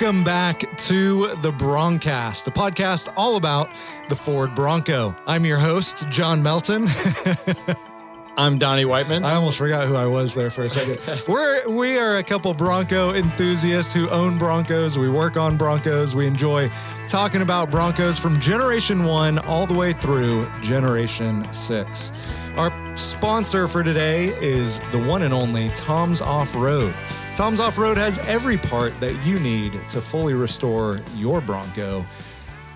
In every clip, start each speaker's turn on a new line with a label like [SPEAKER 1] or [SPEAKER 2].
[SPEAKER 1] Welcome back to the Broncast, the podcast all about the Ford Bronco. I'm your host, Jon Melton.
[SPEAKER 2] I'm Donnie Whiteman.
[SPEAKER 1] I almost forgot who I was there for a second. We're we are a couple Bronco enthusiasts who own Broncos. We work on Broncos. We enjoy talking about Broncos from generation 1 all the way through generation 6. Our sponsor for today is the one and only Tom's Off-Road. Tom's Off-Road has every part that you need to fully restore your Bronco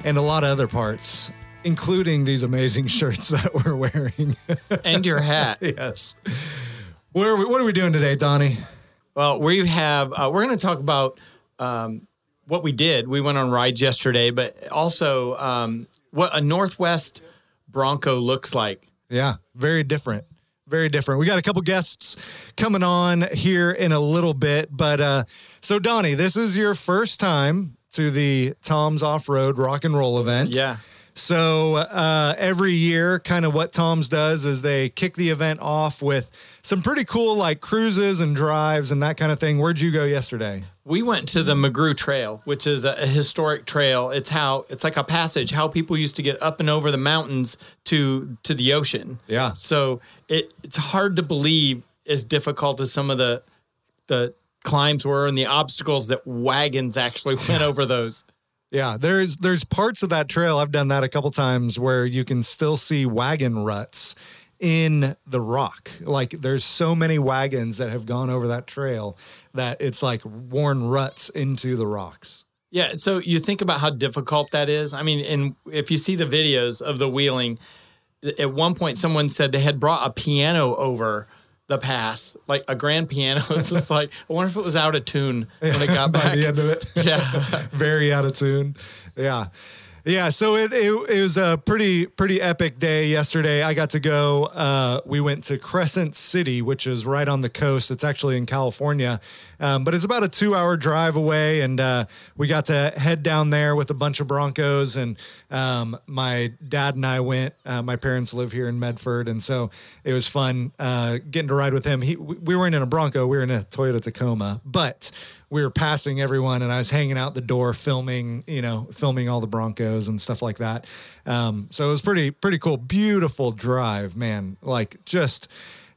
[SPEAKER 1] and a lot of other parts including these amazing shirts that we're wearing.
[SPEAKER 2] and your hat.
[SPEAKER 1] yes. What are, we, what are we doing today, Donnie?
[SPEAKER 2] Well, we have, uh, we're going to talk about um, what we did. We went on rides yesterday, but also um, what a Northwest Bronco looks like.
[SPEAKER 1] Yeah, very different. Very different. We got a couple guests coming on here in a little bit. But uh, so, Donnie, this is your first time to the Tom's Off Road Rock and Roll event.
[SPEAKER 2] Yeah.
[SPEAKER 1] So uh, every year, kind of what Tom's does is they kick the event off with some pretty cool like cruises and drives and that kind of thing. Where'd you go yesterday?
[SPEAKER 2] We went to the McGrew Trail, which is a, historic trail. It's how it's like a passage how people used to get up and over the mountains to to the ocean.
[SPEAKER 1] Yeah.
[SPEAKER 2] So it it's hard to believe as difficult as some of the the climbs were and the obstacles that wagons actually went over those.
[SPEAKER 1] Yeah, there's there's parts of that trail I've done that a couple times where you can still see wagon ruts in the rock. Like there's so many wagons that have gone over that trail that it's like worn ruts into the rocks.
[SPEAKER 2] Yeah, so you think about how difficult that is. I mean, and if you see the videos of the wheeling, at one point someone said they had brought a piano over the pass, like a grand piano. It's just like I wonder if it was out of tune when it got
[SPEAKER 1] By
[SPEAKER 2] back.
[SPEAKER 1] the end of it.
[SPEAKER 2] Yeah.
[SPEAKER 1] Very out of tune. Yeah. Yeah, so it, it it was a pretty pretty epic day yesterday. I got to go. Uh, we went to Crescent City, which is right on the coast. It's actually in California, um, but it's about a two hour drive away. And uh, we got to head down there with a bunch of Broncos. And um, my dad and I went. Uh, my parents live here in Medford, and so it was fun uh, getting to ride with him. He we weren't in a Bronco, we were in a Toyota Tacoma, but we were passing everyone and I was hanging out the door filming, you know, filming all the Broncos and stuff like that. Um, so it was pretty, pretty cool. Beautiful drive, man. Like just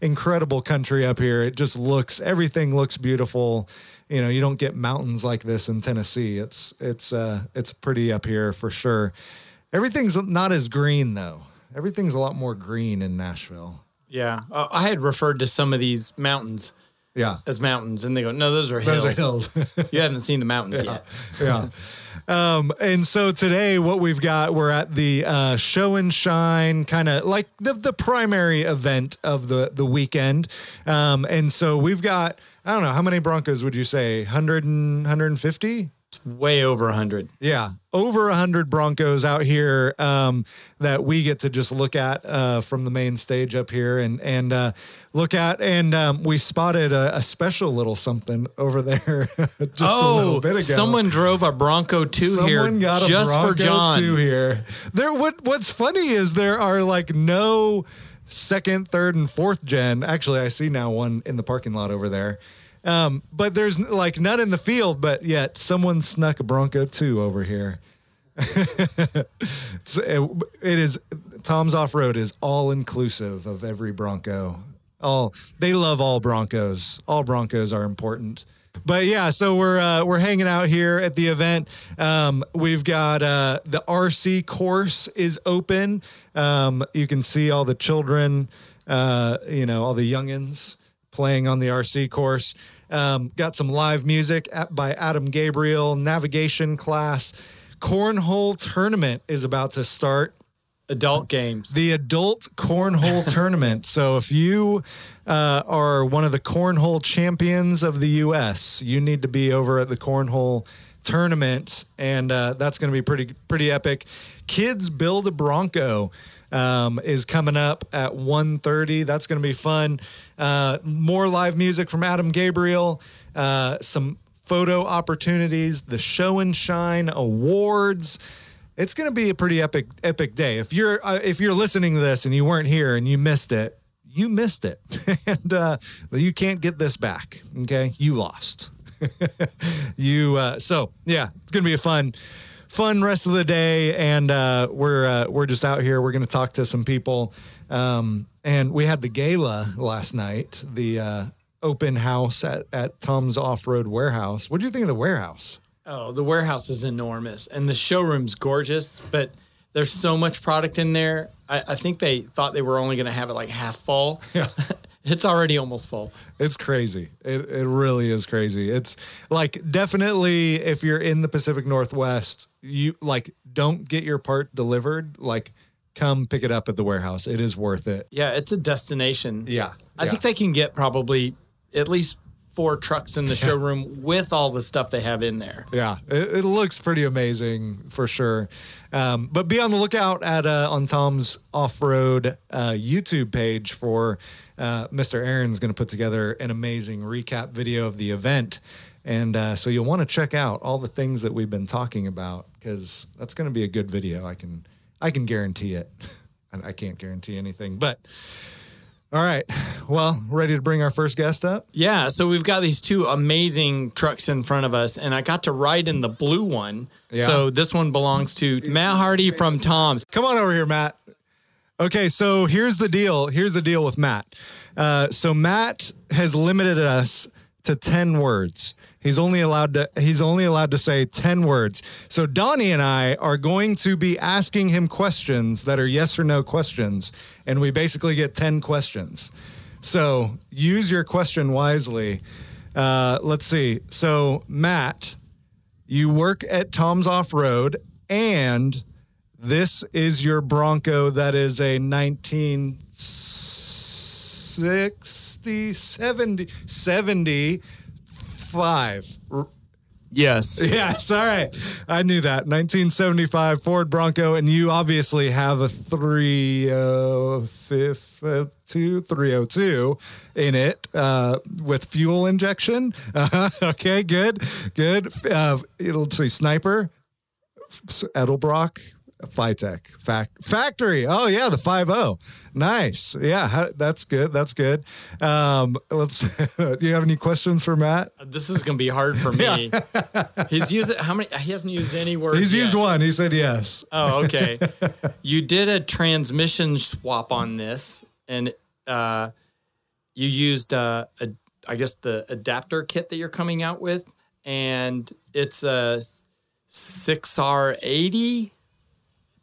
[SPEAKER 1] incredible country up here. It just looks, everything looks beautiful. You know, you don't get mountains like this in Tennessee. It's, it's, uh, it's pretty up here for sure. Everything's not as green though. Everything's a lot more green in Nashville.
[SPEAKER 2] Yeah, uh, I had referred to some of these mountains
[SPEAKER 1] Yeah.
[SPEAKER 2] as mountains, and they go, "No, those are hills.
[SPEAKER 1] Those are hills.
[SPEAKER 2] you haven't seen the mountains yet."
[SPEAKER 1] yeah. Um, and so today, what we've got, we're at the uh, show and shine, kind of like the, the primary event of the the weekend. Um, and so we've got, I don't know, how many Broncos would you say? 100 and 150?
[SPEAKER 2] Way over a hundred.
[SPEAKER 1] Yeah, over 100 Broncos out here um, that we get to just look at uh, from the main stage up here and and uh, look at. And um, we spotted a, a special little something over there just a little bit ago.
[SPEAKER 2] Oh, someone drove a Bronco two
[SPEAKER 1] Someone
[SPEAKER 2] here
[SPEAKER 1] got a
[SPEAKER 2] just
[SPEAKER 1] Bronco
[SPEAKER 2] for John.
[SPEAKER 1] two here. There, what what's funny is there are like no second, third, and fourth gen. Actually, I see now one in the parking lot over there. Um, but there's like none in the field, but yet someone snuck a Bronco two over here. It's- it, it is Tom's Off Road is all inclusive of every Bronco. All they love all Broncos. All Broncos are important. But yeah, so we're uh, we're hanging out here at the event. Um, we've got uh, the RC course is open. Um, you can see all the children, uh, you know, all the youngins playing on the RC course. Um, got some live music at, by Adam Gabriel, navigation class. Cornhole tournament is about to start
[SPEAKER 2] Adult games.
[SPEAKER 1] the adult cornhole tournament. So if you uh, are one of the cornhole champions of the U.S., you need to be over at the cornhole tournament, and uh, that's going to be pretty pretty epic. Kids build a Bronco. Um, is coming up at 1.30 that's going to be fun uh, more live music from adam gabriel uh, some photo opportunities the show and shine awards it's going to be a pretty epic epic day. If you're uh, if you're listening to this and you weren't here and you missed it, you missed it, and uh, you can't get this back. Okay, you lost. you uh, so yeah, it's gonna be a fun, fun rest of the day, and uh, we're uh, we're just out here. We're gonna talk to some people, um, and we had the gala last night, the uh, open house at at Tom's Off Road Warehouse. What do you think of the warehouse?
[SPEAKER 2] Oh, the warehouse is enormous and the showroom's gorgeous, but there's so much product in there. I, I think they thought they were only going to have it like half full.
[SPEAKER 1] Yeah.
[SPEAKER 2] it's already almost full.
[SPEAKER 1] It's crazy. It it really is crazy. It's like definitely if you're in the Pacific Northwest, you like don't get your part delivered. Like come pick it up at the warehouse. It is worth it.
[SPEAKER 2] Yeah, it's a destination.
[SPEAKER 1] Yeah.
[SPEAKER 2] I
[SPEAKER 1] yeah.
[SPEAKER 2] think they can get probably at least four trucks in the showroom with all the stuff they have in there.
[SPEAKER 1] Yeah, it, it looks pretty amazing for sure. Um, but be on the lookout at uh, on Tom's off road uh, YouTube page for uh, Mr. Aaron's going to put together an amazing recap video of the event, and uh, so you'll want to check out all the things that we've been talking about because that's going to be a good video. I can I can guarantee it. I can't guarantee anything, but. All right. Well, ready to bring our first guest up?
[SPEAKER 2] Yeah, so we've got these two amazing trucks in front of us, and I got to ride in the blue one.
[SPEAKER 1] Yeah.
[SPEAKER 2] So this one belongs to Matt Hardy from Tom's.
[SPEAKER 1] Come on over here, Matt. Okay, so here's the deal. Here's the deal with Matt. Uh, so Matt has limited us to ten words. He's only allowed to he's only allowed to say 10 words. So Donnie and I are going to be asking him questions that are yes or no questions and we basically get 10 questions. So use your question wisely. Uh, let's see. So Matt, you work at Tom's Off Road and this is your Bronco that is a 1960 70 70 five.
[SPEAKER 3] Yes.
[SPEAKER 1] Yes, all right. I knew that. 1975 Ford Bronco, and you obviously have a 302, 302 in it uh, with fuel injection. Uh, okay, good, good. Uh, it'll say Sniper, Edelbrock, FiTech fact factory. Oh yeah, the five zero. Nice. Yeah, that's good. That's good. Um, let's. do you have any questions for Matt?
[SPEAKER 2] This is to be hard for me. He's used. How many? He hasn't used any words.
[SPEAKER 1] He's
[SPEAKER 2] yet.
[SPEAKER 1] used one. He said yes.
[SPEAKER 2] Oh, okay. you did a transmission swap on this, and uh, you used uh, a, I guess the adapter kit that you're coming out with, and it's a six R eighty.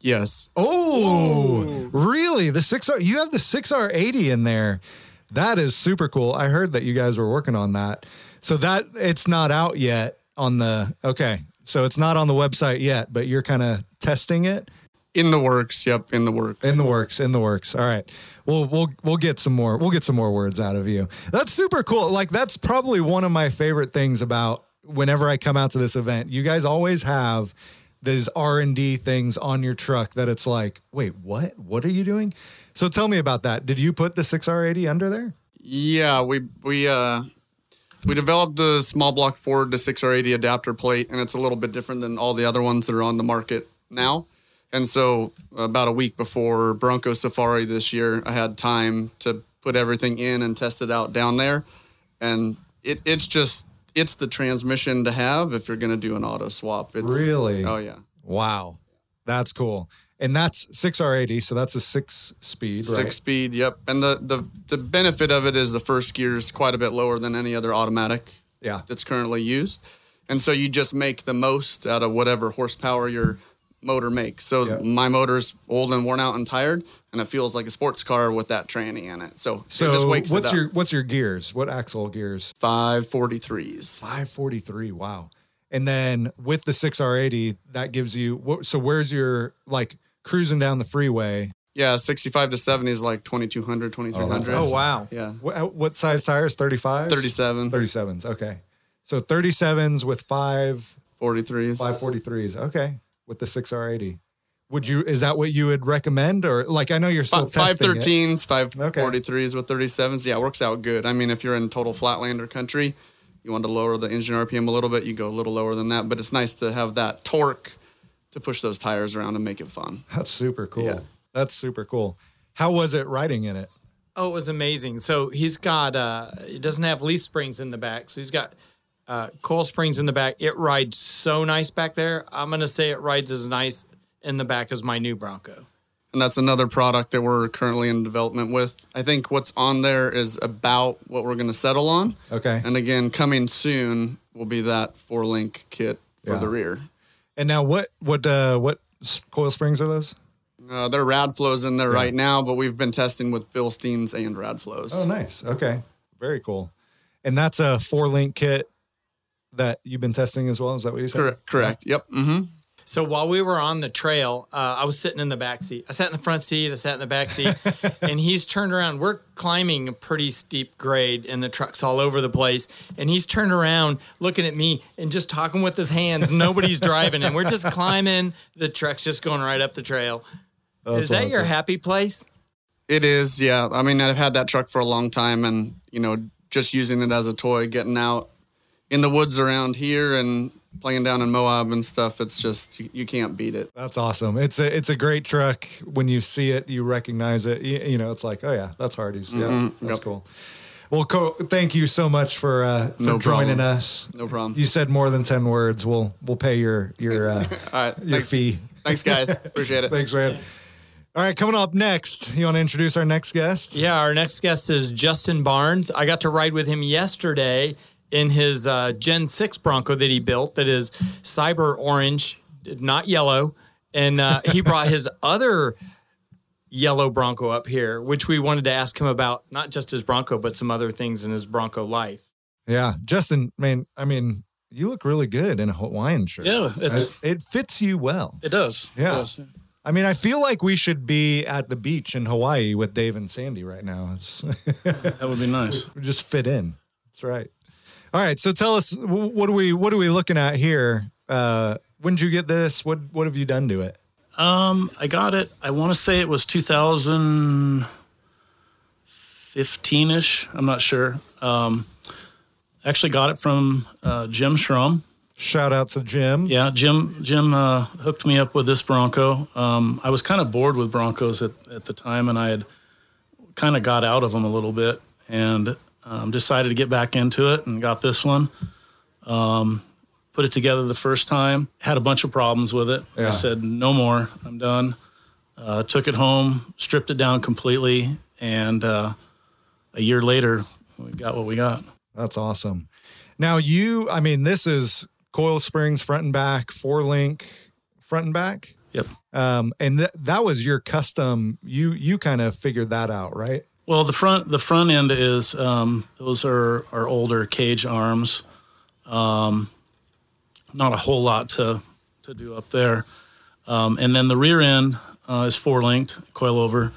[SPEAKER 3] Yes.
[SPEAKER 1] Oh, really? The six R. You have the six R eighty in there. That is super cool. I heard that you guys were working on that. So that it's not out yet on the. Okay, so it's not on the website yet, but you're kind of testing it.
[SPEAKER 3] In the works. Yep. In the works.
[SPEAKER 1] In the works, in the works. All right. We'll we'll we'll get some more. We'll get some more words out of you. That's super cool. Like that's probably one of my favorite things about whenever I come out to this event. You guys always have these R&D things on your truck that it's like, "Wait, what? What are you doing?" So tell me about that. Did you put the 6R80 under there?
[SPEAKER 3] yeah. We we uh we developed the small block Ford to 6R80 adapter plate, and it's a little bit different than all the other ones that are on the market now. And so, about a week before Bronco Safari this year, I had time to put everything in and test it out down there. And it, it's just it's the transmission to have if you're going to do an auto swap. It's,
[SPEAKER 1] Really?
[SPEAKER 3] Oh yeah.
[SPEAKER 1] Wow. That's cool. And that's 6R80, so that's a 6 speed, right?
[SPEAKER 3] Six speed, yep. And the, the the benefit of it is the first gear is quite a bit lower than any other automatic
[SPEAKER 1] Yeah.
[SPEAKER 3] that's currently used. And so you just make the most out of whatever horsepower your motor makes. So my motor's old and worn out and tired, and it feels like a sports car with that tranny in it. So,
[SPEAKER 1] So
[SPEAKER 3] it just wakes
[SPEAKER 1] what's your what's your gears? What axle gears?
[SPEAKER 3] 543s.
[SPEAKER 1] 543. Wow. And then with the 6R80, that gives you what so where's your like cruising down the freeway?
[SPEAKER 3] Yeah, 65 to 70 is like 2200, 2300.
[SPEAKER 2] Oh wow.
[SPEAKER 3] Yeah.
[SPEAKER 1] What, uh, what size tires? 35?
[SPEAKER 3] 37s,
[SPEAKER 1] 37s. Okay. So 37s with five
[SPEAKER 3] 43s.
[SPEAKER 1] 543s. Okay. With the 6R80. Would you is that what you would recommend or like I know you're still
[SPEAKER 3] Fi-
[SPEAKER 1] testing it.
[SPEAKER 3] 513s, 543s with 37s. Yeah, it works out good. I mean, if you're in total flatlander country, you want to lower the engine RPM a little bit, you go a little lower than that. But it's nice to have that torque to push those tires around and make it fun.
[SPEAKER 1] That's super cool.
[SPEAKER 3] Yeah.
[SPEAKER 1] That's super cool. How was it riding in it?
[SPEAKER 2] Oh, it was amazing. So he's got uh he doesn't have leaf springs in the back, so he's got uh, coil springs in the back. It rides so nice back there. I'm gonna say it rides as nice in the back as my new Bronco.
[SPEAKER 3] and that's another product that we're currently in development with. I think what's on there is about what we're going to settle on.
[SPEAKER 1] Okay.
[SPEAKER 3] And again, coming soon will be that four link kit for
[SPEAKER 1] Yeah.
[SPEAKER 3] the rear.
[SPEAKER 1] And now what what uh what coil springs are those?
[SPEAKER 3] Uh, there are Radflos in there right now, but we've been testing with Bilsteins and Radflos.
[SPEAKER 1] Oh, nice. Okay. Very cool. And that's a four link kit that you've been testing as well. Is that what you said?
[SPEAKER 3] Correct. Correct. Yep. Mm-hmm.
[SPEAKER 2] So while we were on the trail, uh, I was sitting in the back seat. I sat in the front seat. I sat in the back seat, and he's turned around. We're climbing a pretty steep grade, and the truck's all over the place. And he's turned around, looking at me, and just talking with his hands. Nobody's driving, and we're just climbing. The truck's just going right up the trail.
[SPEAKER 1] That's
[SPEAKER 2] Is that your happy place?
[SPEAKER 3] It is. Yeah. I mean, I've had that truck for a long time, and you know, just using it as a toy, getting out in the woods around here and playing down in Moab and stuff. It's just you, you can't beat it.
[SPEAKER 1] That's awesome. It's a it's a great truck. When you see it, you recognize it. You, you know, it's like, oh yeah, that's Hardy's. Yeah,
[SPEAKER 3] Mm-hmm.
[SPEAKER 1] that's
[SPEAKER 3] Yep.
[SPEAKER 1] cool. Well, co- thank you so much for uh, for
[SPEAKER 3] No
[SPEAKER 1] joining
[SPEAKER 3] problem.
[SPEAKER 1] us.
[SPEAKER 3] No problem.
[SPEAKER 1] You said more than ten words. We'll we'll pay your your uh,
[SPEAKER 3] All right.
[SPEAKER 1] your
[SPEAKER 3] Thanks.
[SPEAKER 1] fee.
[SPEAKER 3] Thanks, guys. Appreciate it.
[SPEAKER 1] Thanks, man. All right, coming up next, you want to introduce our next guest?
[SPEAKER 2] Yeah, our next guest is Justin Barnes. I got to ride with him yesterday in his uh, Gen 6 Bronco that he built that is cyber orange, not yellow. And uh, he brought his other yellow Bronco up here, which we wanted to ask him about not just his Bronco, but some other things in his Bronco life.
[SPEAKER 1] Yeah, Justin. Man, I mean, you look really good in a Hawaiian shirt.
[SPEAKER 4] Yeah, it-
[SPEAKER 1] Uh, it fits you well.
[SPEAKER 4] It does. It
[SPEAKER 1] Yeah.
[SPEAKER 4] does.
[SPEAKER 1] I mean, I feel like we should be at the beach in Hawaii with Dave and Sandy right now.
[SPEAKER 4] That would be nice.
[SPEAKER 1] we just fit in. That's right. All right. So tell us, what are we what are we looking at here? Uh, when did you get this? What what have you done to it?
[SPEAKER 4] Um, I got it. I want to say it was 2015 ish. I'm not sure. Um, actually got it from uh, Jim Schrum.
[SPEAKER 1] Shout out to Jim.
[SPEAKER 4] Yeah, Jim. Jim uh, hooked me up with this Bronco. Um, I was kind of bored with Broncos at, at the time, and I had kind of got out of them a little bit, and um, decided to get back into it, and got this one. Um, put it together the first time. Had a bunch of problems with it.
[SPEAKER 1] Yeah.
[SPEAKER 4] I said no more. I'm done. Uh, took it home, stripped it down completely, and uh, a year later, we got what we got.
[SPEAKER 1] That's awesome. Now you, I mean, this is coil springs front and back, four link front and back.
[SPEAKER 4] Yep.
[SPEAKER 1] Um, and th- that was your custom. You you kind of figured that out, right?
[SPEAKER 4] Well, the front the front end is um, those are our older cage arms. Um, not a whole lot to to do up there, um, and then the rear end uh, is four linked coil over,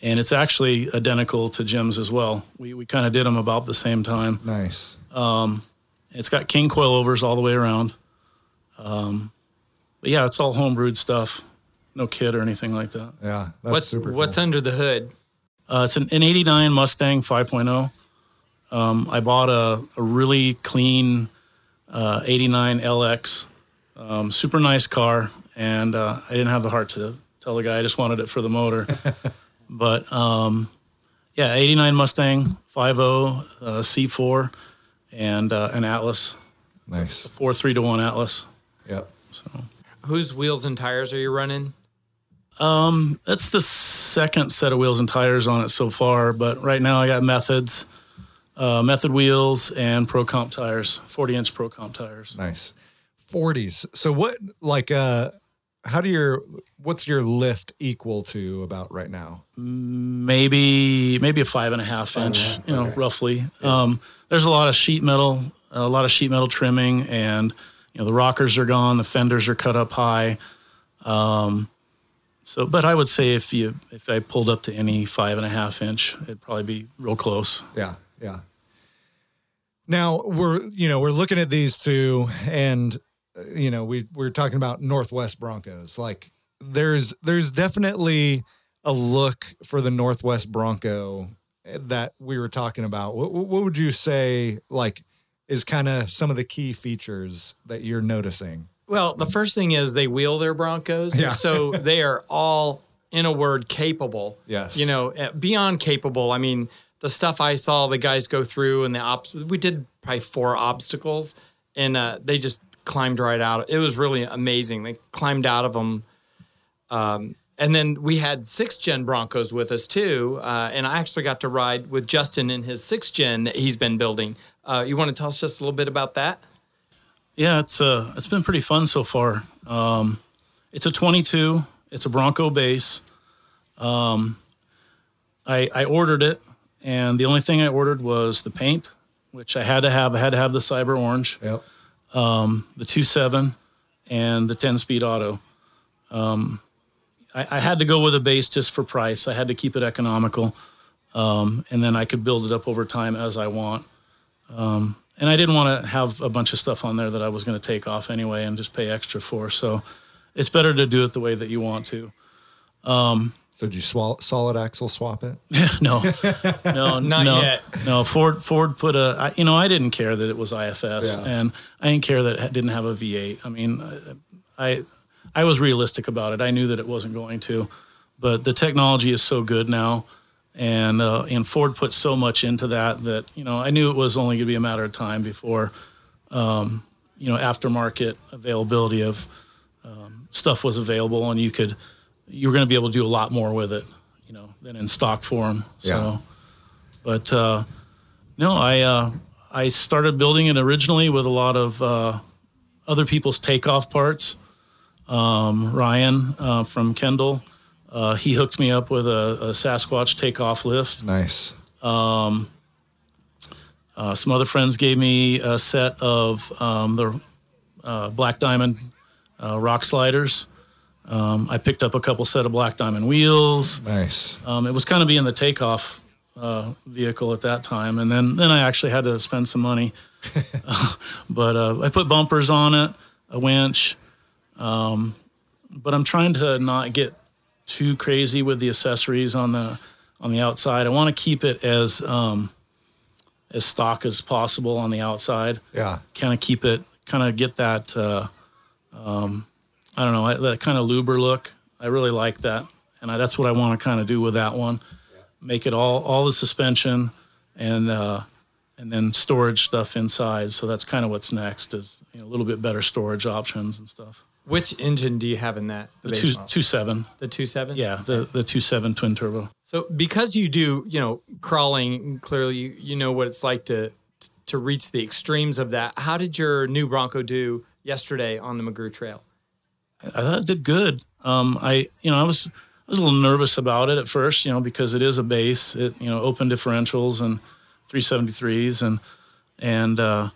[SPEAKER 4] and it's actually identical to Jim's as well. We we kind of did them about the same time.
[SPEAKER 1] Nice.
[SPEAKER 4] It's got king coilovers all the way around. Um, but yeah, it's all homebrewed stuff. No kit or anything like that.
[SPEAKER 1] Yeah. That's
[SPEAKER 2] What's
[SPEAKER 1] super
[SPEAKER 2] what's
[SPEAKER 1] cool.
[SPEAKER 2] under the hood?
[SPEAKER 4] Uh, it's an, an 89 Mustang 5.0. Um, I bought a, a really clean uh, 89 LX. Um, super nice car. And uh, I didn't have the heart to tell the guy I just wanted it for the motor. but um, yeah, 89 Mustang 5.0 uh, C4 and uh, an Atlas,
[SPEAKER 1] nice.
[SPEAKER 4] 4 3 to 1 Atlas.
[SPEAKER 1] Yep.
[SPEAKER 2] So whose wheels and tires are you running?
[SPEAKER 4] Um, that's the second set of wheels and tires on it so far. But right now I got methods, uh, method wheels, and Pro Comp tires, 40 inch Pro Comp tires.
[SPEAKER 1] Nice. 40s. So what like uh how do your what's your lift equal to about right now?
[SPEAKER 4] Maybe maybe a five and a half inch, you know, roughly. Um, there's a lot of sheet metal, a lot of sheet metal trimming, and you know the rockers are gone, the fenders are cut up high. Um, so, but I would say if you if I pulled up to any five and a half inch, it'd probably be real close.
[SPEAKER 1] Yeah, yeah. Now we're you know we're looking at these two, and uh, you know we we're talking about Northwest Broncos. Like there's there's definitely a look for the Northwest Bronco that we were talking about. What, what would you say like is kind of some of the key features that you're noticing?
[SPEAKER 2] Well, the first thing is they wheel their Broncos.
[SPEAKER 1] Yeah.
[SPEAKER 2] So they are all, in a word, capable.
[SPEAKER 1] Yes.
[SPEAKER 2] You know, uh, beyond capable. I mean, the stuff I saw the guys go through and the ops. We did probably four obstacles, and uh, they just climbed right out. It was really amazing. They climbed out of them. Um, and then we had six gen Broncos with us too, uh, and I actually got to ride with Justin in his six gen that he's been building. Uh, you want to tell us just a little bit about that?
[SPEAKER 4] Yeah, it's uh, it's been pretty fun so far. Um, it's a 22. It's a Bronco base. Um, I I ordered it, and the only thing I ordered was the paint, which I had to have. I had to have the Cyber Orange,
[SPEAKER 1] Yep.
[SPEAKER 4] the 2.7, and the 10 speed auto. Um, I, I had to go with a base just for price. I had to keep it economical, um, and then I could build it up over time as I want. Um, and I didn't want to have a bunch of stuff on there that I was going to take off anyway and just pay extra for. So it's better to do it the way that you want to.
[SPEAKER 1] Um, so did you swal- solid axle swap it?
[SPEAKER 4] no, no,
[SPEAKER 2] Not
[SPEAKER 4] no,
[SPEAKER 2] yet.
[SPEAKER 4] No, Ford Ford put a. I, you know, I didn't care that it was IFS,
[SPEAKER 1] Yeah.
[SPEAKER 4] and I didn't care that it didn't have a V8. I mean, uh, I I was realistic about it. I knew that it wasn't going to, but the technology is so good now, and uh, and Ford put so much into that that you know I knew it was only going to be a matter of time before, um, you know, aftermarket availability of um, stuff was available, and you could you were going to be able to do a lot more with it, you know, than in stock form.
[SPEAKER 1] Yeah.
[SPEAKER 4] So, but uh, no, I uh, I started building it originally with a lot of uh, other people's takeoff parts. Um, Ryan uh, from Kendall, uh, he hooked me up with a, a Sasquatch takeoff lift.
[SPEAKER 1] Nice.
[SPEAKER 4] Uh, some other friends gave me a set of um, the uh, Black Diamond uh, rock sliders. Um, I picked up a couple set of Black Diamond wheels.
[SPEAKER 1] Nice.
[SPEAKER 4] Um, it was kind of being the takeoff uh, vehicle at that time, and then then I actually had to spend some money. but uh, I put bumpers on it, a winch. Um, but I'm trying to not get too crazy with the accessories on the on the outside. I want to keep it as um, as stock as possible on the outside
[SPEAKER 1] Yeah.
[SPEAKER 4] kind of keep it, kind of get that, uh, um, I don't know, that kind of luber look. I really like that, and I, that's what I want to kind of do with that one. Make it all all the suspension, and uh, and then storage stuff inside. So that's kind of what's next is you know, a little bit better storage options and stuff.
[SPEAKER 2] Which engine do you have in that? The,
[SPEAKER 4] The
[SPEAKER 2] base
[SPEAKER 4] two seven,
[SPEAKER 2] the two seven.
[SPEAKER 4] yeah, the the two seven twin turbo.
[SPEAKER 2] So because you do, you know, crawling, clearly you, you know what it's like to to reach the extremes of that. How did your new Bronco do yesterday on the McGrew Trail?
[SPEAKER 4] I thought it did good. Um, I, you know, I was I was a little nervous about it at first, you know, because it is a base, it you know, open differentials and 373s and and uh,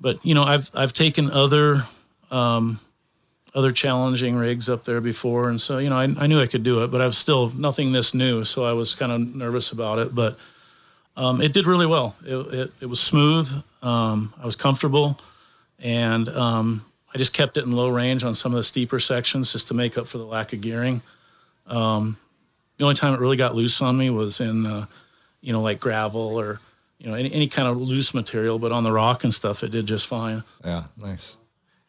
[SPEAKER 4] but you know, I've I've taken other um, other challenging rigs up there before, and so you know, I, I knew I could do it, but I was still nothing this new, so I was kind of nervous about it, but um, it did really well. It, it, it was smooth. Um, I was comfortable, and um, I just kept it in low range on some of the steeper sections just to make up for the lack of gearing. Um, the only time it really got loose on me was in, uh, you know, like gravel or you know any, any kind of loose material, but on the rock and stuff, it did just fine.
[SPEAKER 1] Yeah. Nice.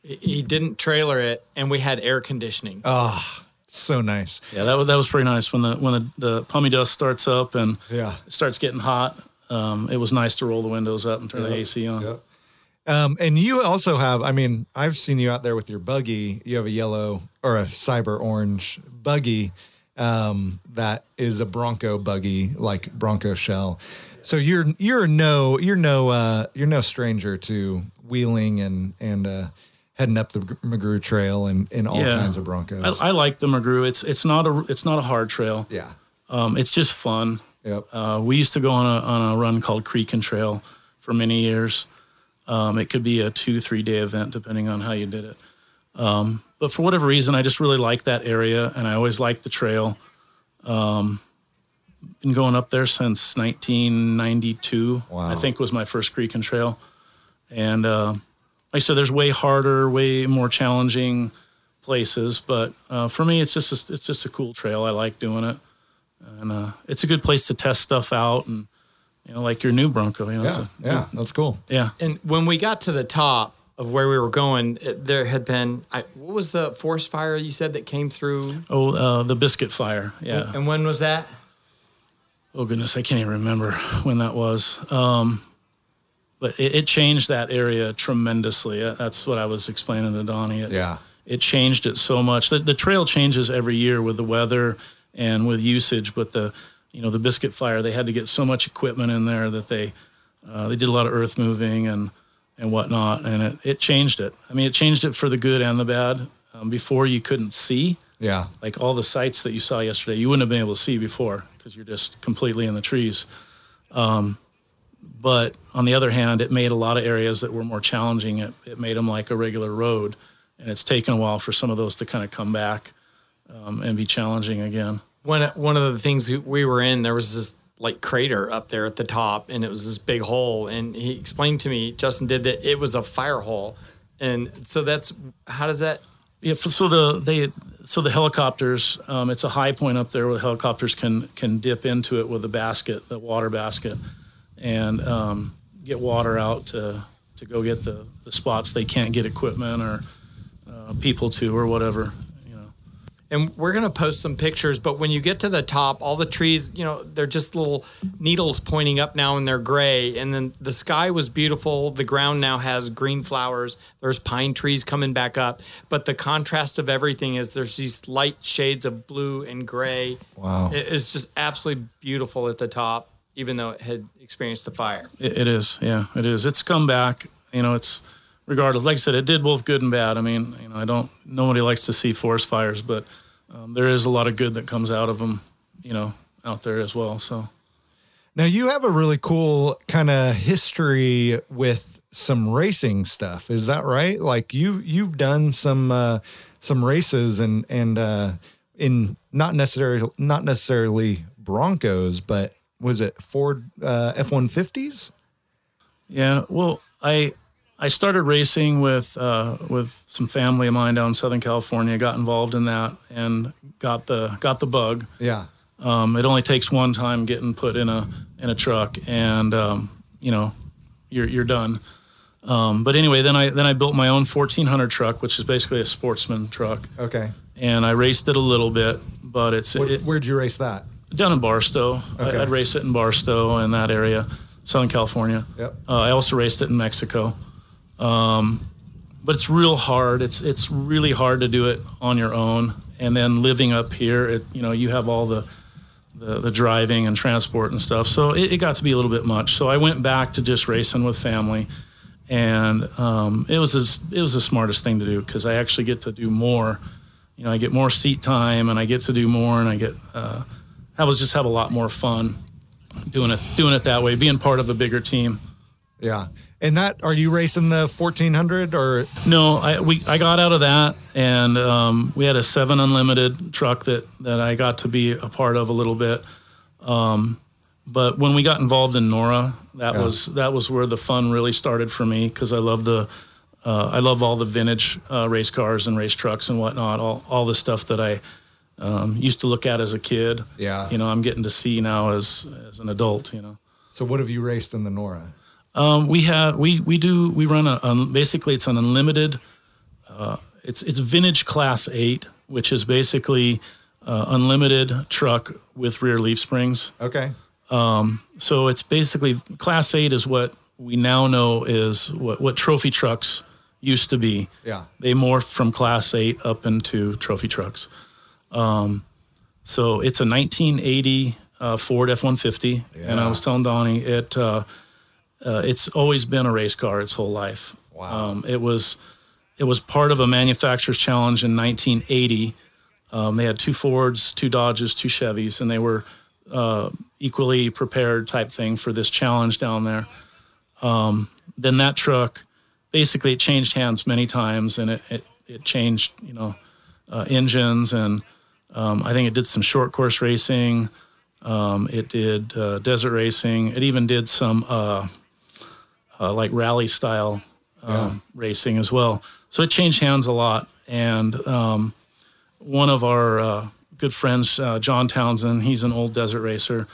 [SPEAKER 2] He- He didn't trailer it, and we had air conditioning.
[SPEAKER 1] Oh, so nice.
[SPEAKER 4] Yeah, that was that was pretty nice when the when the, the pummie dust starts up and
[SPEAKER 1] Yeah.
[SPEAKER 4] it starts getting hot. Um, it was nice to roll the windows up and turn the AC on.
[SPEAKER 1] Yep. Um, and you also have, I mean, I've seen you out there with your buggy. You have a yellow or a cyber orange buggy um, that is a Bronco buggy, like Bronco shell. So you're you're no you're no uh, you're no stranger to wheeling and and uh, heading up the McGrew Trail and in all
[SPEAKER 4] Yeah.
[SPEAKER 1] kinds of Broncos.
[SPEAKER 4] I, I like the McGrew. It's it's not a it's not a hard trail.
[SPEAKER 1] yeah.
[SPEAKER 4] Um, it's just fun.
[SPEAKER 1] Yep.
[SPEAKER 4] Uh, we used to go on a on a run called Creek and Trail for many years. Um, it could be a two three day event depending on how you did it. Um, but for whatever reason, I just really like that area, and I always liked the trail. Um, been going up there since 1992.
[SPEAKER 1] Wow.
[SPEAKER 4] I think was my first Creek and Trail, and uh, like I said, there's way harder, way more challenging places, but uh, for me, it's just a, it's just a cool trail. I like doing it, and uh, it's a good place to test stuff out, and you know, like your new Bronco. You know,
[SPEAKER 1] Yeah.
[SPEAKER 4] a-
[SPEAKER 1] Yeah. That's cool.
[SPEAKER 4] yeah.
[SPEAKER 2] And when we got to the top of where we were going, it, there had been I, what was the forest fire you said that came through?
[SPEAKER 4] Oh, uh, the biscuit fire. Yeah.
[SPEAKER 2] And when was that?
[SPEAKER 4] oh goodness, I can't even remember when that was. Um, but it, it changed that area tremendously. Uh, That's what I was explaining to Donnie. It,
[SPEAKER 1] Yeah.
[SPEAKER 4] it changed it so much. The, the trail changes every year with the weather and with usage, but the you know the biscuit fire they had to get so much equipment in there that they uh, they did a lot of earth moving and and whatnot, and it, it changed it. I mean, it changed it for the good and the bad. Um, before you couldn't see
[SPEAKER 1] Yeah.
[SPEAKER 4] like all the sites that you saw yesterday, you wouldn't have been able to see before because you're just completely in the trees. Um, but on the other hand, it made a lot of areas that were more challenging. It, it made them like a regular road, and it's taken a while for some of those to kind of come back um, and be challenging again.
[SPEAKER 2] One one of the things we- we were in, there was this like crater up there at the top, and it was this big hole. And he explained to me, Justin did that it was a fire hole, and so that's how does that?
[SPEAKER 4] Yeah, so the they so the helicopters, um, it's a high point up there where the helicopters can can dip into it with a basket, the water basket, and um, get water out to to go get the, the spots they can't get equipment or uh, people to or whatever. You know,
[SPEAKER 2] And we're gonna post some pictures, but when you get to the top, all the trees, you know, they're just little needles pointing up now, and they're gray. And then the sky was beautiful. The ground now has green flowers. There's pine trees coming back up, but the contrast of everything is there's these light shades of blue and gray.
[SPEAKER 1] Wow.
[SPEAKER 2] It's just absolutely beautiful at the top, even though it had experienced a fire.
[SPEAKER 4] it, it is, yeah, it is. It's come back. You know, it's regardless. Like I said, it did both good and bad. I mean, you know, I don't. Nobody likes to see forest fires, but um, there is a lot of good that comes out of them. You know, out there as well. So.
[SPEAKER 1] Now you have a really cool kind of history with some racing stuff. Is that right? Like you've you've done some uh, some races and and uh, in not necessarily not necessarily Broncos, but was it Ford uh, F one fifties?
[SPEAKER 4] Yeah, well, I I started racing with uh, with some family of mine down in Southern California. Got involved in that and got the got the bug.
[SPEAKER 1] Yeah.
[SPEAKER 4] Um, it only takes one time getting put in a in a truck, and um, you know, you're you're done. Um, but anyway, then I then I built my own 1400 truck, which is basically a sportsman truck,
[SPEAKER 1] Okay.
[SPEAKER 4] and I raced it a little bit, but it's
[SPEAKER 1] Where,
[SPEAKER 4] it,
[SPEAKER 1] where'd you race that?
[SPEAKER 4] Down in Barstow.
[SPEAKER 1] Okay.
[SPEAKER 4] I, I'd race it in Barstow in that area, Southern California.
[SPEAKER 1] Yep.
[SPEAKER 4] Uh, I also raced it in Mexico. Um, but it's real hard. It's it's really hard to do it on your own. And then living up here, it you know you have all the the, the driving and transport and stuff. So it, it got to be a little bit much. So I went back to just racing with family, and um, it was a, it was the smartest thing to do because I actually get to do more. You know, I get more seat time and I get to do more, and I get uh, I was just have a lot more fun doing it doing it that way, being part of a bigger team.
[SPEAKER 1] Yeah. And that are you racing the fourteen hundred or
[SPEAKER 4] No, I we I got out of that, and um, we had a seven unlimited truck that that I got to be a part of a little bit. Um, but when we got involved in NORRA, that
[SPEAKER 1] Yeah.
[SPEAKER 4] was that was where the fun really started for me because I love the uh, I love all the vintage uh, race cars and race trucks and whatnot, all all the stuff that I um, used to look at as a kid.
[SPEAKER 1] Yeah.
[SPEAKER 4] you know, I'm getting to see now as as an adult. You know.
[SPEAKER 1] so what have you raced in the NORRA?
[SPEAKER 4] Um, we have we we do we run a, um, basically it's an unlimited. Uh, it's it's vintage class eight, which is basically uh, unlimited truck with rear leaf springs.
[SPEAKER 1] Okay.
[SPEAKER 4] So it's basically class eight is what we now know is what what trophy trucks used to be.
[SPEAKER 1] Yeah.
[SPEAKER 4] They morphed from class eight up into trophy trucks. Um, so it's a 1980 uh, Ford F-150, and I was telling Donnie it. Uh, uh, it's always been a race car its whole life.
[SPEAKER 1] Wow.
[SPEAKER 4] Um, it was it was part of a manufacturer's challenge in 1980. Um, they had two Fords, two Dodges, two Chevys, and they were uh, equally prepared type thing for this challenge down there. Um, then that truck, basically, it changed hands many times, and it it, it changed, you know, uh, engines, and um, I think it did some short course racing. Um, it did uh, desert racing. It even did some uh, uh, like rally style um, racing as well. So it changed hands a lot. And um, one of our uh, good friends, uh, John Townsend, he's an old desert racer.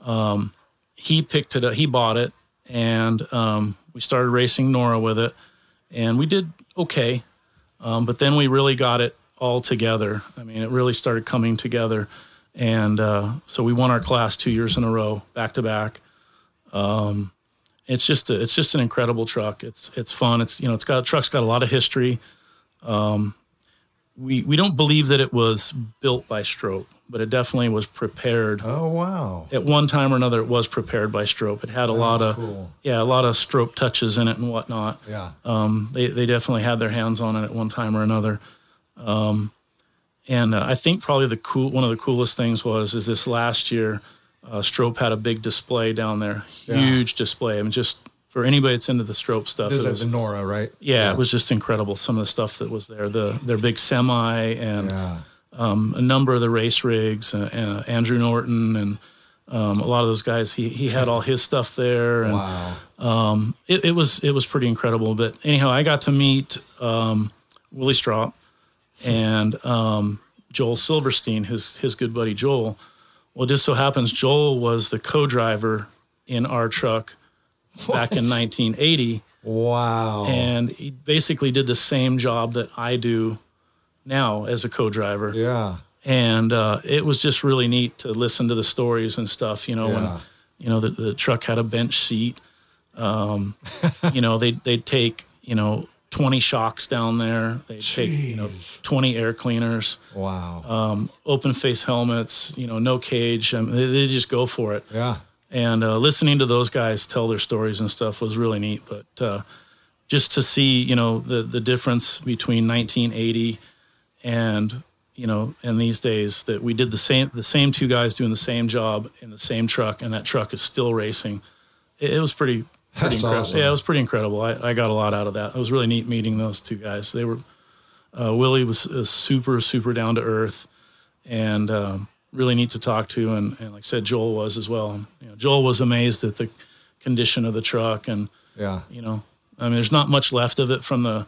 [SPEAKER 4] Um, he picked it up, he bought it, and um, we started racing NORRA with it. And we did okay. Um, but then we really got it all together. I mean, it really started coming together. and uh, so we won our class two years in a row, back to back. Um, it's just a, it's just an incredible truck. It's it's fun. It's you know it's got truck's got a lot of history. Um, we we don't believe that it was built by Stroppe, but it definitely was prepared.
[SPEAKER 1] Oh wow.
[SPEAKER 4] At one time or another, it was prepared by Stroppe. It had a lot of
[SPEAKER 1] cool.
[SPEAKER 4] yeah, a lot of Stroppe touches in it and whatnot.
[SPEAKER 1] Yeah.
[SPEAKER 4] Um, they they definitely had their hands on it at one time or another. Um, and uh, I think probably the cool one of the coolest things was is this last year, uh, Stroppe had a big display down there,
[SPEAKER 1] Yeah.
[SPEAKER 4] huge display. I mean, just for anybody that's into the Stroppe stuff,
[SPEAKER 1] This
[SPEAKER 4] it
[SPEAKER 1] is
[SPEAKER 4] was-
[SPEAKER 1] NORRA, right?
[SPEAKER 4] yeah, it was just incredible. Some of the stuff that was there, the their big semi and
[SPEAKER 1] Yeah.
[SPEAKER 4] um, a number of the race rigs, uh, uh, Andrew Norton and um, a lot of those guys. He he had all his stuff there, and
[SPEAKER 1] Wow.
[SPEAKER 4] it, it was it was pretty incredible. But anyhow, I got to meet um, Willie Stroppe and um, Joel Silverstein, his his good buddy Joel. Well, just so happens Joel was the co-driver in our truck back in 1980
[SPEAKER 1] Wow.
[SPEAKER 4] and he basically did the same job that I do now as a co-driver.
[SPEAKER 1] yeah.
[SPEAKER 4] And uh, it was just really neat to listen to the stories and stuff. You know,
[SPEAKER 1] Yeah.
[SPEAKER 4] when you know the, the truck had a bench seat. Um, you know, they they'd take you know twenty shocks down there. They take you know twenty air cleaners,
[SPEAKER 1] Wow.
[SPEAKER 4] um, open face helmets. You know, no cage. I mean, they, they just go for it
[SPEAKER 1] yeah.
[SPEAKER 4] and uh, listening to those guys tell their stories and stuff was really neat. But uh, just to see, you know, the the difference between 1980 and you know, and these days that we did the same the same two guys doing the same job in the same truck, and that truck is still racing. It, it was pretty. Pretty
[SPEAKER 1] That's
[SPEAKER 4] incredible.
[SPEAKER 1] awesome.
[SPEAKER 4] Yeah, it was pretty incredible. I, I got a lot out of that. It was really neat meeting those two guys. They were uh, Willie was, was super super down to earth, and um, really neat to talk to. And, and like I said, Joel was as well. And, you know, Joel was amazed at the condition of the truck, and
[SPEAKER 1] Yeah.
[SPEAKER 4] you know, I mean, there's not much left of it from the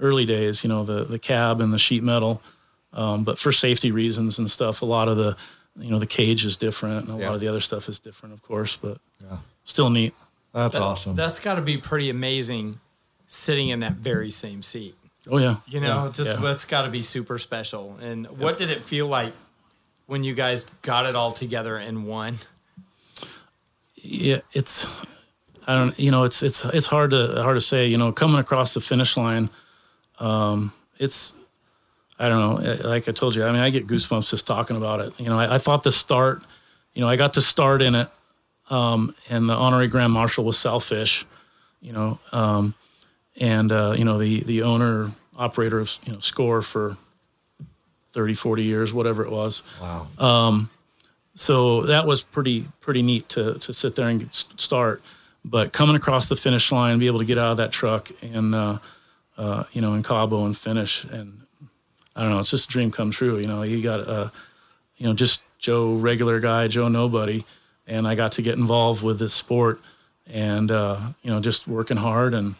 [SPEAKER 4] early days. You know, the the cab and the sheet metal, um, but for safety reasons and stuff, a lot of the you know the cage is different, and a
[SPEAKER 1] Yeah.
[SPEAKER 4] lot of the other stuff is different, of course, but
[SPEAKER 1] Yeah.
[SPEAKER 4] still neat.
[SPEAKER 1] That's awesome.
[SPEAKER 2] That's got to be pretty amazing sitting in that very same seat.
[SPEAKER 4] Oh yeah,
[SPEAKER 2] You know, just
[SPEAKER 4] Yeah.
[SPEAKER 2] that's got to be super special. And what did it feel like when you guys got it all together in one?
[SPEAKER 4] yeah, it's I don't you know it's it's it's hard to hard to say. You know, coming across the finish line, um, it's I don't know. eh, Like I told you, I mean, I get goosebumps just talking about it. You know, I, I thought the start, you know, I got to start in it, um, and the honorary grand marshal was Sal Fish, you know, um, and uh, you know the the owner operator of you know Score for 30, 40 years, whatever it was
[SPEAKER 1] wow.
[SPEAKER 4] so that was pretty pretty neat to to sit there and get, start. But coming across the finish line, be able to get out of that truck and uh, uh, you know in Cabo and finish, and I don't know, it's just a dream come true. You know, you got a you know just Joe regular guy, Joe nobody, and I got to get involved with this sport, and uh, you know just working hard and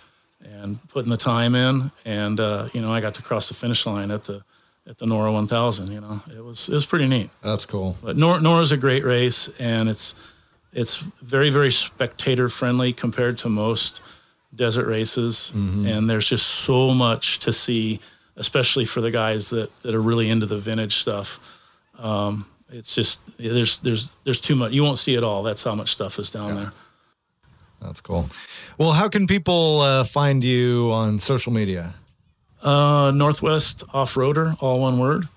[SPEAKER 4] and putting the time in, and uh, you know I got to cross the finish line at the at the NORRA 1000. You know, it was it was pretty neat.
[SPEAKER 1] That's cool.
[SPEAKER 4] But Nor- NORRA's a great race, and it's it's very very spectator friendly compared to most desert races, and there's just so much to see, especially for the guys that that are really into the vintage stuff. Um, it's just there's there's there's too much. You won't see it all. That's how much stuff is down there.
[SPEAKER 1] That's cool. Well, how can people uh, find you on social media?
[SPEAKER 4] Uh, Northwest Off Roader, all one word.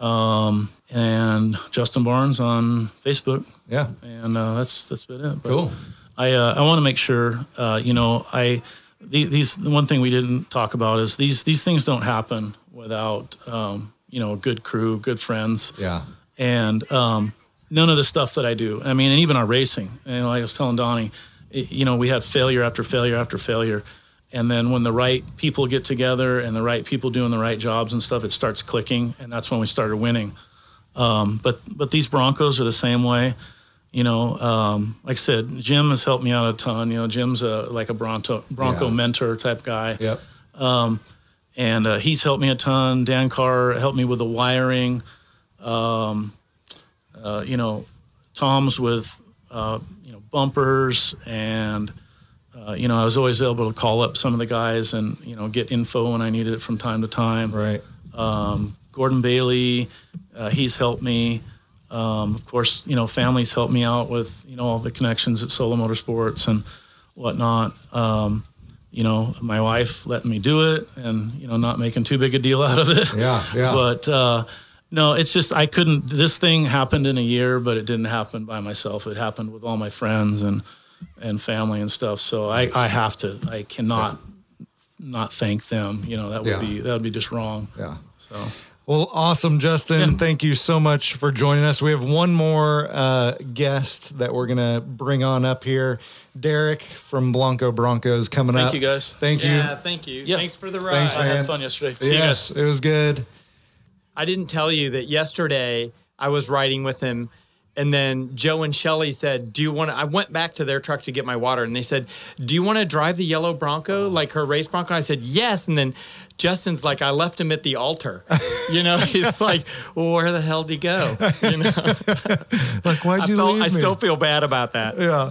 [SPEAKER 4] Um, and Justin Barnes on Facebook.
[SPEAKER 1] Yeah.
[SPEAKER 4] and uh, that's that's been it. But
[SPEAKER 1] Cool.
[SPEAKER 4] I uh, I want to make sure uh, you know I the, these the one thing we didn't talk about is these these things don't happen without um, you know a good crew, good friends,
[SPEAKER 1] Yeah.
[SPEAKER 4] And um, none of the stuff that I do. I mean, and even our racing. You know, like I was telling Donnie, it- you know, we had failure after failure after failure. And then when the right people get together and the right people doing the right jobs and stuff, it starts clicking, and that's when we started winning. Um, but but these Broncos are the same way. You know, um, like I said, Jim has helped me out a ton. You know, Jim's a, like a Bronco Bronco
[SPEAKER 1] Yeah.
[SPEAKER 4] mentor type guy
[SPEAKER 1] Yep.
[SPEAKER 4] and uh, he's helped me a ton. Dan Carr helped me with the wiring. Um, uh, you know, Tom's with uh, you know bumpers, and uh, you know I was always able to call up some of the guys and you know get info when I needed it from time to time.
[SPEAKER 1] Right.
[SPEAKER 4] Um, Gordon Bailey, uh, he's helped me. Um, of course, you know, families helped me out with you know all the connections at Solo Motorsports and whatnot. Um, you know, my wife letting me do it, and you know, not making too big a deal out of it.
[SPEAKER 1] Yeah, yeah.
[SPEAKER 4] But uh, no, it's just I couldn't. This thing happened in a year, but it didn't happen by myself. It happened with all my friends and and family and stuff. So I, I have to. I cannot not thank them. You know, that would
[SPEAKER 1] Yeah.
[SPEAKER 4] be that would be just wrong.
[SPEAKER 1] Yeah.
[SPEAKER 4] So
[SPEAKER 1] Well, awesome, Justin.
[SPEAKER 4] Yeah.
[SPEAKER 1] Thank you so much for joining us. We have one more uh, guest that we're gonna bring on up here, Derick from Blanco Broncos, coming up.
[SPEAKER 4] thank you guys.
[SPEAKER 1] Thank you.
[SPEAKER 2] Yeah, thank you.
[SPEAKER 4] Yeah.
[SPEAKER 2] Thanks for the ride.
[SPEAKER 1] Thanks,
[SPEAKER 4] I
[SPEAKER 1] man.
[SPEAKER 4] had fun yesterday. See you guys.
[SPEAKER 1] Yes, it was good.
[SPEAKER 2] I didn't tell you that yesterday I was riding with him. And then Joe and Shelly said, Do you want to? I went back to their truck to get my water and they said, Do you want to drive the yellow Bronco, oh. like her race Bronco? I said, Yes. And then Justin's like, I left him at the altar. You know, he's like, well, Where the hell did he go? You know,
[SPEAKER 1] Like, why'd
[SPEAKER 2] I,
[SPEAKER 1] you
[SPEAKER 2] felt,
[SPEAKER 1] leave
[SPEAKER 2] I still feel bad about that.
[SPEAKER 1] yeah.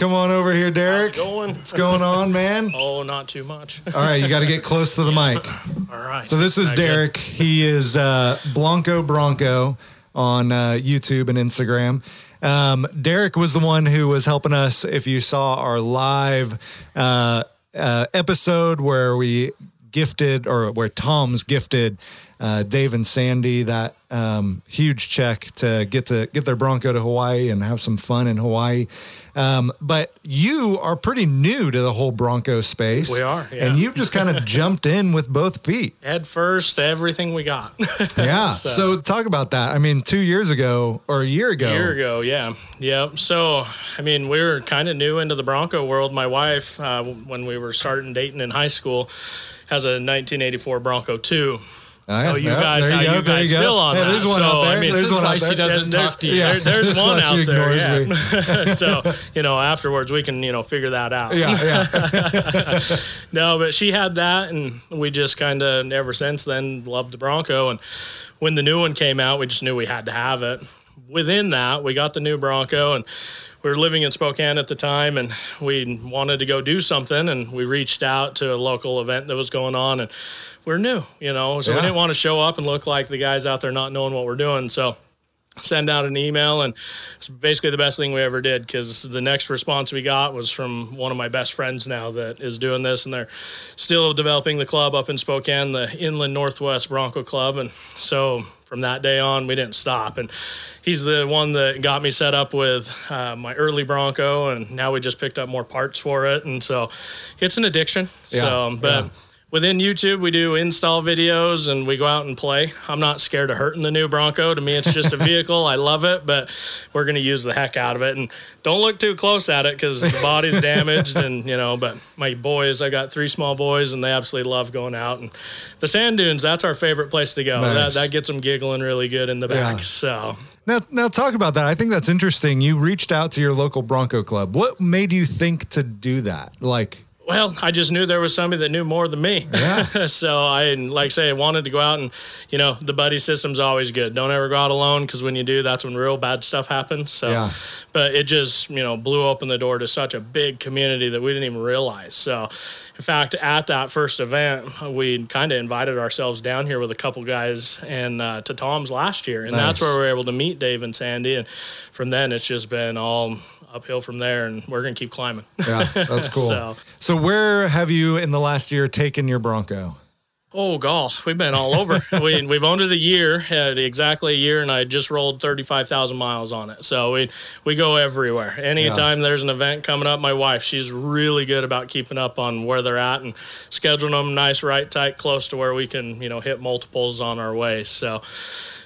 [SPEAKER 1] Come on over here, Derick.
[SPEAKER 5] Going?
[SPEAKER 1] What's going on, man?
[SPEAKER 5] Oh, not too much.
[SPEAKER 1] All right, you got to get close to the mic.
[SPEAKER 5] All right.
[SPEAKER 1] So this is. Derick. He is uh, Blanco Bronco on uh, YouTube and Instagram. Um, Derick was the one who was helping us. If you saw our live uh, uh, episode where we gifted or where Tom's gifted uh, Dave and Sandy that um, huge check to get to get their Bronco to Hawaii and have some fun in Hawaii. Um, but you are pretty new to the whole Bronco space.
[SPEAKER 5] We are, yeah.
[SPEAKER 1] and you've just kind of jumped in with both feet.
[SPEAKER 5] Head first, everything we got.
[SPEAKER 1] Yeah.
[SPEAKER 5] So-
[SPEAKER 1] So, talk about that. I mean, two years ago or a year ago.
[SPEAKER 5] A year ago, yeah, yeah. So, I mean, we were kind of new into the Bronco world. My wife, uh, when we were starting dating in high school, has a 1984 Bronco 2.
[SPEAKER 1] Oh, yeah,
[SPEAKER 5] Oh, you guys, how
[SPEAKER 1] go,
[SPEAKER 5] you guys feel on
[SPEAKER 1] Yeah,
[SPEAKER 5] that.
[SPEAKER 1] There's one
[SPEAKER 5] So,
[SPEAKER 1] out there.
[SPEAKER 5] I mean,
[SPEAKER 1] there's
[SPEAKER 5] this is
[SPEAKER 1] one
[SPEAKER 2] why
[SPEAKER 1] out
[SPEAKER 2] she doesn't talk to you.
[SPEAKER 1] Yeah.
[SPEAKER 5] There- there's one out there. Yeah. so, you know, afterwards we can, you know, figure that out.
[SPEAKER 1] Yeah, yeah.
[SPEAKER 5] No, but she had that, and we just kind of ever since then loved the Bronco. And when the new one came out, we just knew we had to have it. Within that, we got the new Bronco, and we were living in Spokane at the time, and we wanted to go do something, and we reached out to a local event that was going on, and we're new, you know, so
[SPEAKER 1] Yeah.
[SPEAKER 5] we didn't want to show up and look like the guys out there not knowing what we're doing. So send out an email and it's basically the best thing we ever did because the next response we got was from one of my best friends now that is doing this and they're still developing the club up in Spokane, the Inland Northwest Bronco Club. And so from that day on, we didn't stop. And he's the one that got me set up with uh, my early Bronco, and now we just picked up more parts for it. And so it's an addiction.
[SPEAKER 1] Yeah,
[SPEAKER 5] so, but.
[SPEAKER 1] yeah.
[SPEAKER 5] Within YouTube, we do install videos and we go out and play. I'm not scared of hurting the new Bronco. To me, it's just a vehicle. I love it, but we're going to use the heck out of it. And don't look too close at it because the body's damaged. And, you know, but my boys, I got three small boys and they absolutely love going out. And the sand dunes, that's our favorite place to go.
[SPEAKER 1] Nice.
[SPEAKER 5] That, that gets them giggling really good in the back.
[SPEAKER 1] Yeah.
[SPEAKER 5] So,
[SPEAKER 1] now, now talk about that. I think that's interesting. You reached out to your local Bronco club. What made you think to do that? Like,
[SPEAKER 5] Well, I just knew there was somebody that knew more than me.
[SPEAKER 1] Yeah.
[SPEAKER 5] so I, like I say, I wanted to go out and, you know, the buddy system's always good. Don't ever go out alone because when you do, that's when real bad stuff happens. So,
[SPEAKER 1] Yeah.
[SPEAKER 5] but it just, you know, blew open the door to such a big community that we didn't even realize. So, in fact, at that first event, we kind of invited ourselves down here with a couple guys and uh, to Tom's last year. And that's where we were able to meet Dave and Sandy. And from then, it's just been all uphill from there. And we're going to keep climbing.
[SPEAKER 1] yeah, that's cool.
[SPEAKER 5] So-
[SPEAKER 1] so, where have you in the last year taken your Bronco?
[SPEAKER 5] Oh, golf. We've been all over. we, we've owned it a year, uh, exactly a year, and I just rolled 35,000 miles on it. So we, we go everywhere. Anytime there's an event coming up, my wife, she's really good about keeping up on where they're at and scheduling them nice, right, tight, close to where we can, you know, hit multiples on our way. So,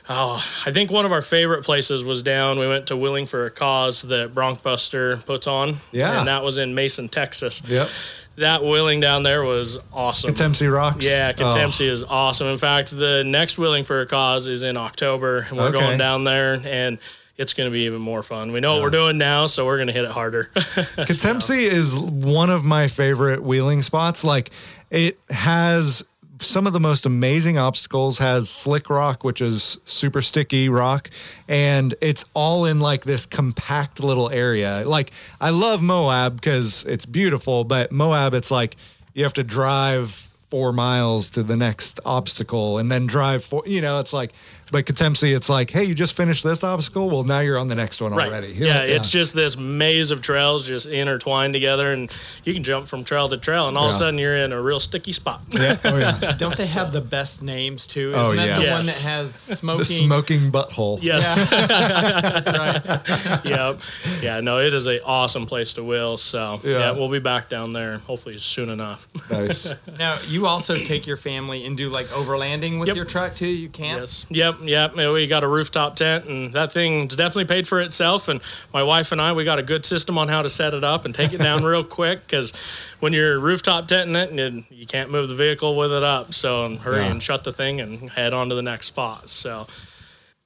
[SPEAKER 5] oh, I think one of our favorite places was down. We went to Willing for a Cause that Bronkbuster puts on.
[SPEAKER 1] Yeah.
[SPEAKER 5] And that was in Mason, Texas.
[SPEAKER 1] Yep.
[SPEAKER 5] That Willing down there was awesome.
[SPEAKER 1] Katemcy Rocks?
[SPEAKER 5] Yeah,
[SPEAKER 1] Oh,
[SPEAKER 5] is awesome. In fact, the next Willing for a Cause is in October, and we're
[SPEAKER 1] Okay.
[SPEAKER 5] going down there, and it's going to be even more fun. We know what we're doing now, so we're going to hit it harder.
[SPEAKER 1] Katemcy is one of my favorite wheeling spots. Like it has some of the most amazing obstacles, has slick rock, which is super sticky rock, and it's all in like this compact little area. Like I love Moab because it's beautiful, but Moab, it's like you have to drive four miles to the next obstacle and then drive four you know it's like but Katemcy, it's like, hey, you just finished this obstacle. Well, now you're on the next one
[SPEAKER 5] Right.
[SPEAKER 1] already.
[SPEAKER 5] Yeah, it's just this maze of trails just intertwined together, and you can jump from trail to trail, and all of a sudden you're in a real sticky spot.
[SPEAKER 1] yeah. Oh yeah.
[SPEAKER 2] Don't they have the best names too? Oh, Isn't
[SPEAKER 1] Oh,
[SPEAKER 2] that the
[SPEAKER 1] yes.
[SPEAKER 2] one that
[SPEAKER 5] Yes.
[SPEAKER 2] has
[SPEAKER 1] The
[SPEAKER 2] smoking?
[SPEAKER 1] smoking butthole.
[SPEAKER 5] Yes.
[SPEAKER 2] That's right.
[SPEAKER 5] yep. Yeah. No, it is a awesome place to wheel. So
[SPEAKER 1] Yeah.
[SPEAKER 5] yeah. we'll be back down there hopefully soon enough.
[SPEAKER 1] Nice.
[SPEAKER 2] Now you also take your family and do like overlanding with
[SPEAKER 5] Yep.
[SPEAKER 2] your truck too. You camp.
[SPEAKER 5] Yes. Yep. Yep. Yeah, We got a rooftop tent, and that thing's definitely paid for itself. And my wife and I, we got a good system on how to set it up and take it down real quick. Because when you're rooftop tenting it, and you can't move the vehicle with it up, so um, hurry
[SPEAKER 1] Yeah.
[SPEAKER 5] and shut the thing and head on to the next spot. So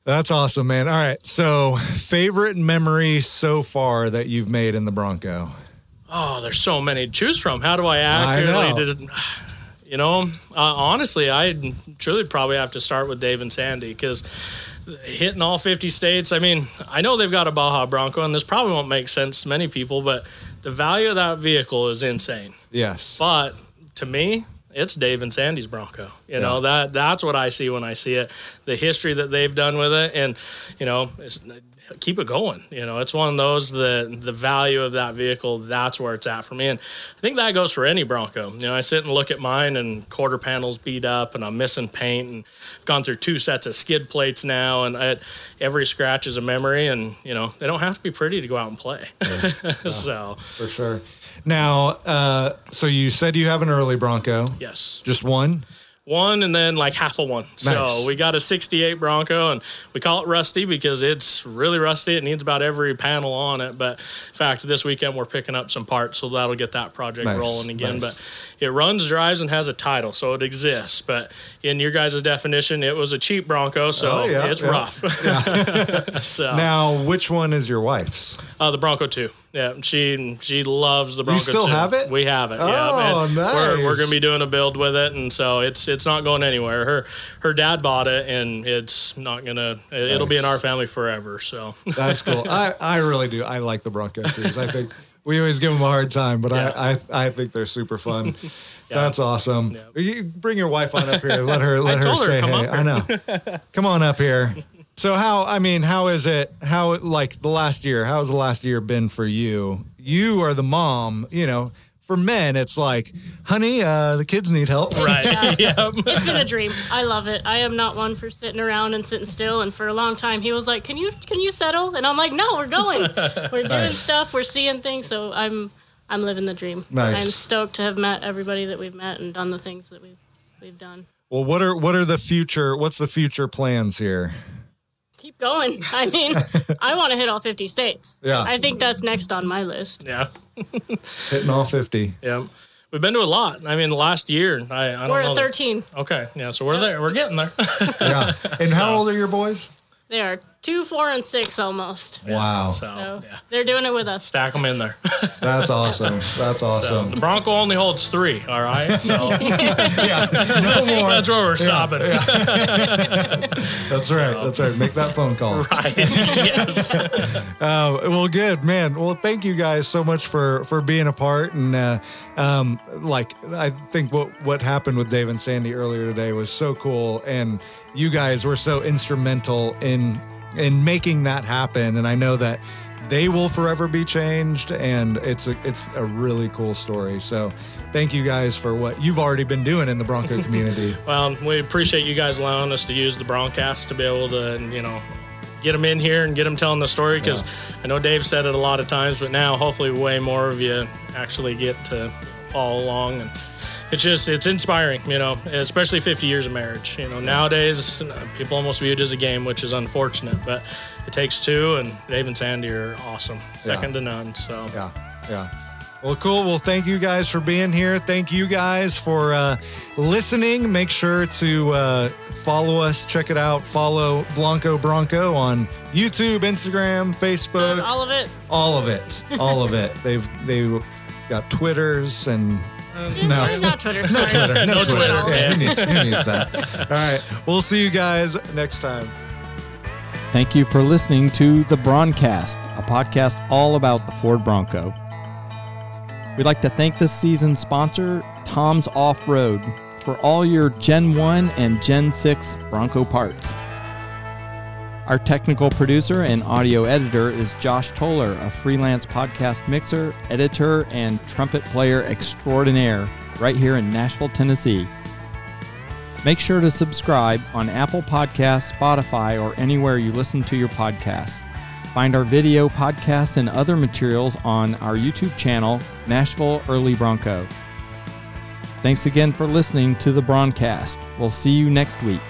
[SPEAKER 1] That's awesome, man. All right. So, favorite memory so far that you've made in the Bronco?
[SPEAKER 5] Oh, there's so many to choose from. How do I accurately?
[SPEAKER 1] know.
[SPEAKER 5] Did, you know, uh, honestly, I truly probably have to start with Dave and Sandy because hitting all 50 states. I mean, I know they've got a Baja Bronco, and this probably won't make sense to many people, but the value of that vehicle is insane.
[SPEAKER 1] Yes.
[SPEAKER 5] But to me, it's Dave and Sandy's Bronco. You know that that's what I see when I see it. The history that they've done with it, and you know, it's, keep it going. You know, it's one of those the the value of that vehicle. That's where it's at for me, and I think that goes for any Bronco. You know, I sit and look at mine, and quarter panels beat up, and I'm missing paint, and I've gone through two sets of skid plates now, and I, every scratch is a memory. And you know, they don't have to be pretty to go out and play. so
[SPEAKER 1] For sure. Now, uh, so you said you have an early Bronco,
[SPEAKER 5] yes.
[SPEAKER 1] just one?
[SPEAKER 5] One and then like half a one.
[SPEAKER 1] Nice.
[SPEAKER 5] So we got a 68 Bronco and we call it rusty because it's really rusty. It needs about every panel on it. But in fact, this weekend we're picking up some parts, so that'll get that project
[SPEAKER 1] Nice,
[SPEAKER 5] rolling again.
[SPEAKER 1] nice.
[SPEAKER 5] But it runs, drives, and has a title, so it exists. But in your guys' definition, it was a cheap Bronco, so
[SPEAKER 1] Oh, yeah,
[SPEAKER 5] it's
[SPEAKER 1] yeah.
[SPEAKER 5] rough. so
[SPEAKER 1] Now, which one is your wife's?
[SPEAKER 5] uh, the Bronco 2. Yeah, she she loves the Bronco.
[SPEAKER 1] still
[SPEAKER 5] 2.
[SPEAKER 1] have it?
[SPEAKER 5] We have it.
[SPEAKER 1] Oh,
[SPEAKER 5] yeah, and We're, we're gonna be doing a build with it, and so it's it's not going anywhere. Her her dad bought it, and it's not gonna. It'll be in our family forever. So
[SPEAKER 1] That's cool. I, I really do. I like the Bronco twos. I think we always give them a hard time, but
[SPEAKER 5] Yeah.
[SPEAKER 1] I, I I think they're super fun. That's awesome. You bring your wife on up here. Let her let her
[SPEAKER 5] her,
[SPEAKER 1] say hey. I know. Come on up here. So how I mean, how is it? How like the last year? How has the last year been for you? You are the mom. You know, for men, it's like, honey, uh, the kids need help.
[SPEAKER 5] right, yeah,
[SPEAKER 6] It's been a dream. I love it. I am not one for sitting around and sitting still. And for a long time, he was like, "Can you can you settle?" And I'm like, "No, we're going. We're doing
[SPEAKER 1] Nice.
[SPEAKER 6] stuff. We're seeing things." So I'm I'm living the dream.
[SPEAKER 1] Nice.
[SPEAKER 6] I'm stoked to have met everybody that we've met and done the things that we've we've done.
[SPEAKER 1] Well, what are what are the future? What's the future plans here?
[SPEAKER 6] Keep going. I mean, I want to hit all 50 states.
[SPEAKER 1] Yeah.
[SPEAKER 6] I think that's next on my list.
[SPEAKER 5] yeah,
[SPEAKER 1] Hitting all fifty.
[SPEAKER 5] yeah. We've been to a lot. I mean, last year, I, I don't
[SPEAKER 6] We're
[SPEAKER 5] know.
[SPEAKER 6] at
[SPEAKER 5] that-
[SPEAKER 6] 13.
[SPEAKER 5] Okay, yeah, so we're there. We're getting there.
[SPEAKER 1] Yeah. And how old are your boys?
[SPEAKER 6] They are two, four, and six almost.
[SPEAKER 1] Wow.
[SPEAKER 5] So
[SPEAKER 6] So
[SPEAKER 5] yeah,
[SPEAKER 6] they're doing it with us.
[SPEAKER 5] stack them in there.
[SPEAKER 1] That's awesome. That's
[SPEAKER 5] So
[SPEAKER 1] awesome.
[SPEAKER 5] the Bronco only holds three. All right, so
[SPEAKER 1] no more.
[SPEAKER 5] that's where we're stopping.
[SPEAKER 1] That's right. That's right. Make that phone call.
[SPEAKER 5] Right. yes.
[SPEAKER 1] Uh, well, good man. Well, thank you guys so much for for being a part. And uh, um, like, I think what what happened with Dave and Sandy earlier today was so cool, and you guys were so instrumental in in making that happen. And I know that they will forever be changed, and it's a it's a really cool story. So, thank you guys for what you've already been doing in the Bronco community.
[SPEAKER 5] Well, we appreciate you guys allowing us to use the Broncast to be able to, you know, get them in here and get them telling the story. Because I know Dave said it a lot of times, but now hopefully way more of you actually get to follow along. And it's just, it's inspiring, you know, especially 50 years of marriage. You know, nowadays uh, people almost view it as a game, which is unfortunate, but it takes two. And Dave and Sandy are awesome, second to none. So.
[SPEAKER 1] Yeah, yeah. Well, cool. Well, thank you guys for being here. Thank you guys for uh, listening. Make sure to uh, follow us, check it out. Follow Blanco Bronco on YouTube, Instagram, Facebook,
[SPEAKER 6] All of it.
[SPEAKER 1] all of it, all of it. They've they've got Twitters and Mm-hmm.
[SPEAKER 6] No. Not Twitter. Sorry.
[SPEAKER 1] no,
[SPEAKER 5] No
[SPEAKER 1] Twitter.
[SPEAKER 5] Twitter,
[SPEAKER 1] Yeah,
[SPEAKER 5] yeah.
[SPEAKER 1] who needs, who needs that? All right, we'll see you guys next time.
[SPEAKER 7] Thank you for listening to the Broncast, a podcast all about the Ford Bronco. We'd like to thank this season's sponsor, Tom's Off Road, for all your Gen 1 and Gen 6 Bronco parts.
[SPEAKER 2] Our technical producer and audio editor is Josh Toller, a freelance podcast mixer, editor, and trumpet player extraordinaire right here in Nashville, Tennessee. Make sure to subscribe on Apple Podcasts, Spotify, or anywhere you listen to your podcasts. Find our video, podcasts, and other materials on our YouTube channel, Nashville Early Bronco. Thanks again for listening to the Broncast. We'll see you next week.